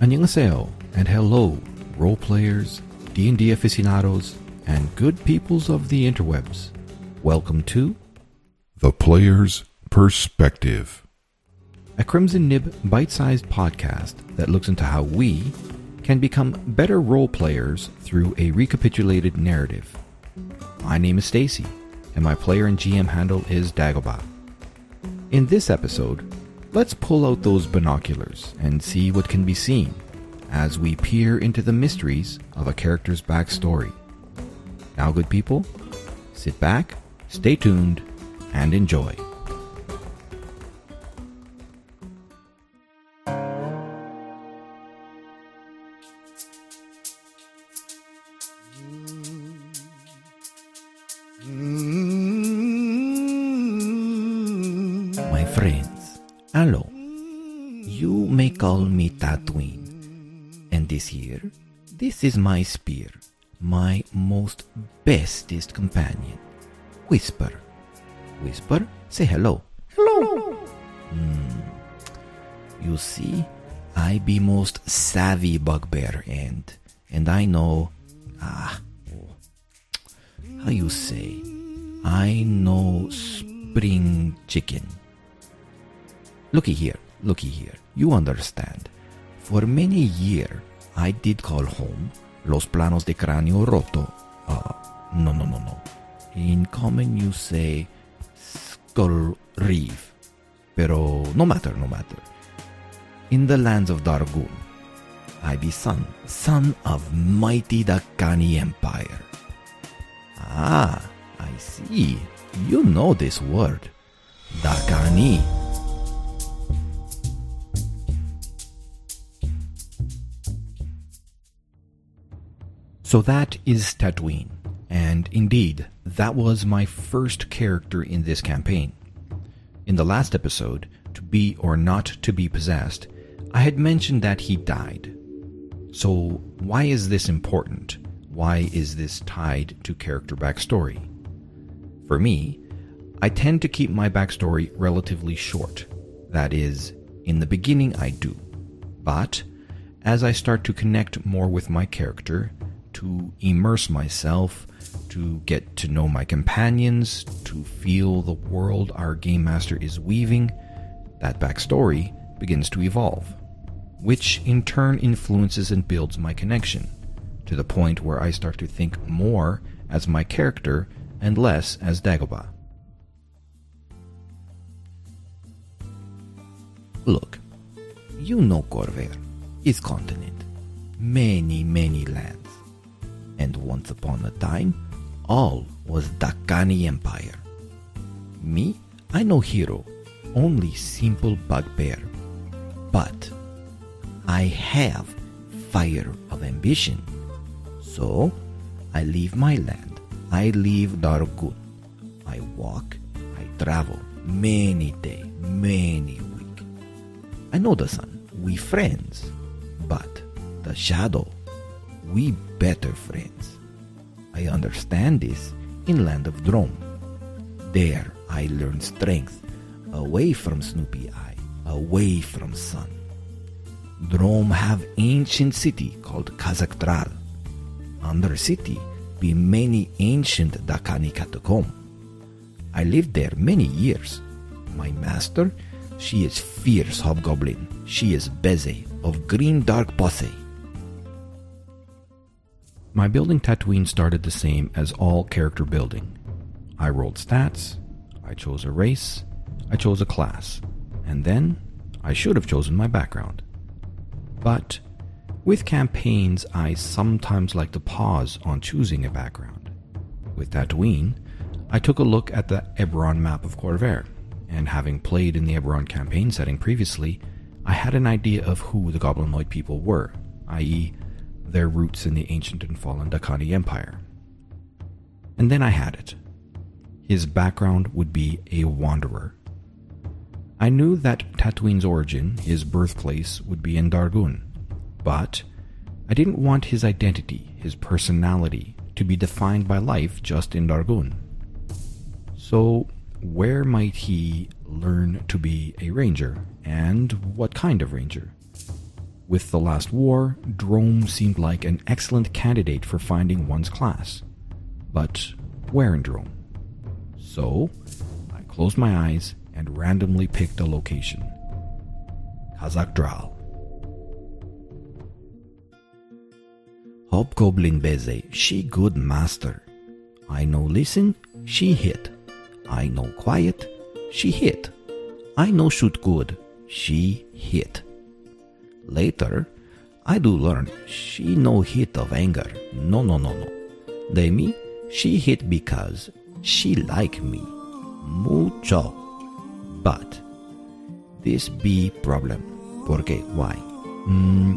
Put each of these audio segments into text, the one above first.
Annyeonghaseyo and hello, role players, D&D aficionados, and good peoples of the interwebs. Welcome to The Player's Perspective. a Crimson Nib bite-sized podcast that looks into how we can become better role players through a recapitulated narrative. My name is Stacy, and my player and GM handle is Dagobah. In this episode, let's pull out those binoculars and see what can be seen as we peer into the mysteries of a character's backstory. Now, good people, sit back, stay tuned, and enjoy. Hello. You may call me Tatooine. And this here, this is my spear, my most bestest companion. Whisper. Whisper, say hello. Hello. Hmm. You see, I be most savvy bugbear and and I know ah how you say I know spring chicken. Looky here, looky here. You understand. For many years, I did call home Los Planos de Cráneo Roto. Uh, no, no, no, no. In common, you say Skull Reef. Pero no matter, no matter. In the lands of Darguun, I be son, son of mighty Dhakaani Empire. Ah, I see. You know this word. Dhakaani. So that is Tatooine. And indeed, that was my first character in this campaign. In the last episode, To Be or Not to Be Possessed, I had mentioned that he died. So, why is this important? Why is this tied to character backstory? For me, I tend to keep my backstory relatively short. That is, in the beginning I do. But, as I start to connect more with my character, to immerse myself, to get to know my companions, to feel the world our game master is weaving, that backstory begins to evolve, which in turn influences and builds my connection, to the point where I start to think more as my character and less as Dagobah. Look, you know Khorvaire, its continent, many, many lands. And once upon a time, all was Dhakaani Empire. Me, I no hero, only simple bugbear. But I have fire of ambition. So I leave my land. I leave Darguun. I walk, I travel, many day, many week. I know the sun, we friends, but the shadow, we better friends. I understand this in land of Droaam. There I learn strength, away from Snoopy Eye, away from sun. Drome have ancient city called Cazhaak Draal. Under city be many ancient Dhakaani catacomb. I lived there many years. My master, she is fierce hobgoblin. She is Beze of green dark posse. My building Tatooine started the same as all character building. I rolled stats, I chose a race, I chose a class, and then I should have chosen my background. But with campaigns, I sometimes like to pause on choosing a background. With Tatooine, I took a look at the Eberron map of Khorvaire, and having played in the Eberron campaign setting previously, I had an idea of who the Goblinoid people were, i.e., their roots in the ancient and fallen Dhakaani Empire. And then I had it. His background would be a wanderer. I knew that Tatooine's origin, his birthplace, would be in Darguun, but I didn't want his identity, his personality, to be defined by life just in Darguun. So, where might he learn to be a ranger, and what kind of ranger? With the last war, Droaam seemed like an excellent candidate for finding one's class. But where in Droaam? So, I closed my eyes and randomly picked a location. Cazhaak Draal. Hobgoblin Beze, she good master. I know listen, she hit. I know quiet, she hit. I know shoot good, she hit. Later, I do learn she no hit of anger. No, no, no, no. Demi, she hit because she like me. Mucho. But this be problem. Porque why? Mm,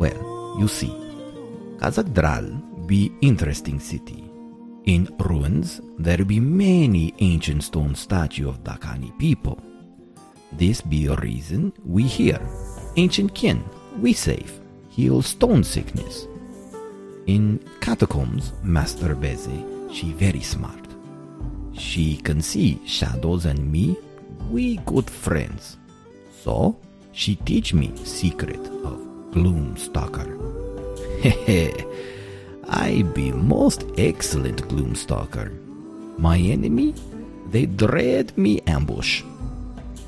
well, you see, Cazhaak Draal be interesting city. In ruins, there be many ancient stone statue of Dhakaani people. This be a reason we here, ancient kin, we save, heal stone sickness. In catacombs, Master Beze, she very smart. She can see shadows and me, we good friends. So, she teach me secret of Gloomstalker. Hehe, I be most excellent gloom stalker. My enemy, they dread me ambush.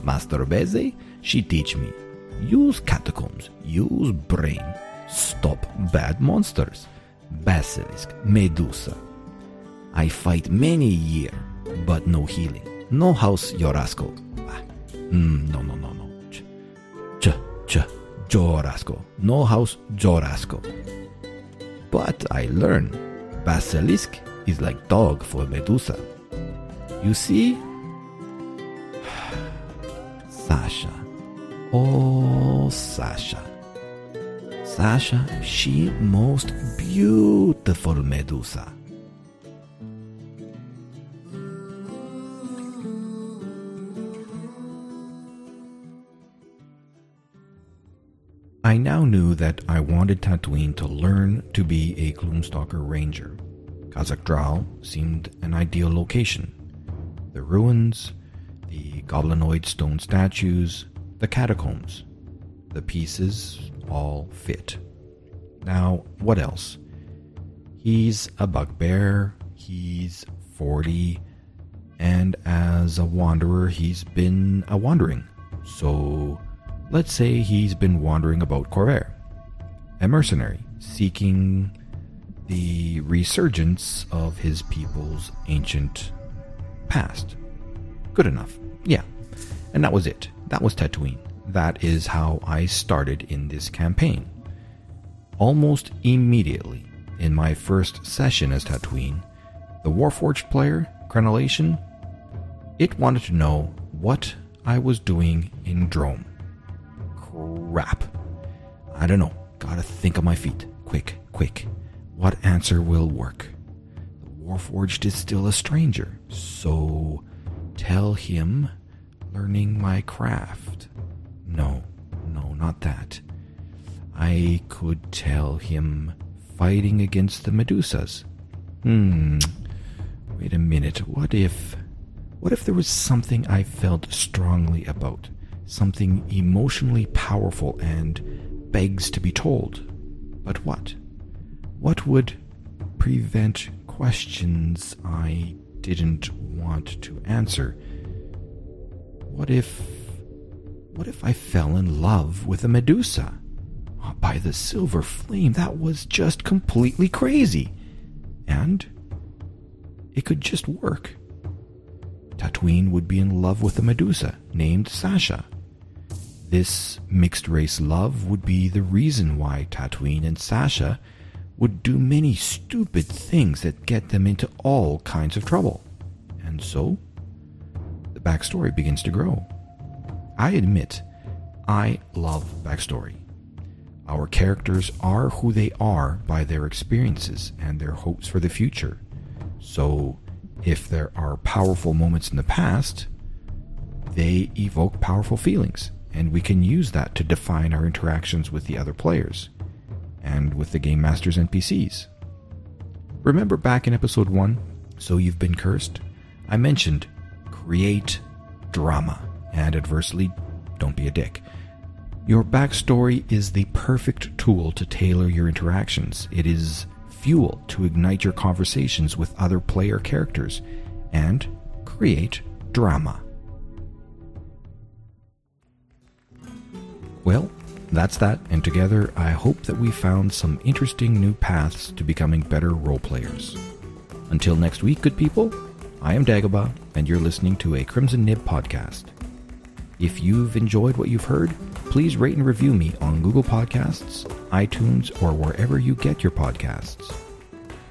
Master Beze, she teach me. Use catacombs, use brain, stop bad monsters. Basilisk, Medusa. I fight many year, but no healing. No house Jorasco. Ah, mm, no, no, no, no. Ch, ch, ch, Jorasco. No house Jorasco. But I learn. Basilisk is like dog for Medusa. You see? Sasha. Oh, Sasha. Sasha, she most beautiful Medusa. I now knew that I wanted Tatooine to learn to be a Gloomstalker Ranger. Cazhaak Draal seemed an ideal location. The ruins, the goblinoid stone statues, the catacombs. The pieces all fit. Now, what else? He's a bugbear, he's 40, and as a wanderer, he's been a wandering. So, let's say he's been wandering about Khorvaire, a mercenary seeking the resurgence of his people's ancient past. Good enough. Yeah. And that was it. That was Tatooine. That is how I started in this campaign. Almost immediately, in my first session as Tatooine, the Warforged player, Crenellation, it wanted to know what I was doing in Droaam. Crap. I don't know. Gotta think on my feet. Quick, quick. What answer will work? The Warforged is still a stranger, so tell him learning my craft. No, no, not that. I could tell him fighting against the Medusas. Hmm. Wait a minute. What if. What if there was something I felt strongly about? Something emotionally powerful and begs to be told? But what? What would prevent questions I didn't want to answer? What if. What if I fell in love with a Medusa? Oh, by the silver flame, that was just completely crazy. And it could just work. Tatooine would be in love with a Medusa named Sasha. This mixed race love would be the reason why Tatooine and Sasha would do many stupid things that get them into all kinds of trouble. And so, backstory begins to grow. I admit, I love backstory. Our characters are who they are by their experiences and their hopes for the future. So, if there are powerful moments in the past, they evoke powerful feelings, and we can use that to define our interactions with the other players and with the game master's NPCs. Remember back in episode 1, So You've Been Cursed? I mentioned create drama and adversely, don't be a dick. Your backstory is the perfect tool to tailor your interactions. It is fuel to ignite your conversations with other player characters and create drama. Well, that's that, and together I hope that we found some interesting new paths to becoming better role players. Until next week, good people, I am Dagobah, and you're listening to a Crimson Nib podcast. If you've enjoyed what you've heard, please rate and review me on Google Podcasts, iTunes, or wherever you get your podcasts.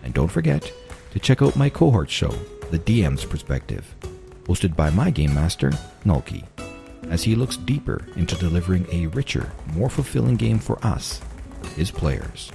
And don't forget to check out my cohort show, The DM's Perspective, hosted by my game master, Nulky, as he looks deeper into delivering a richer, more fulfilling game for us, his players.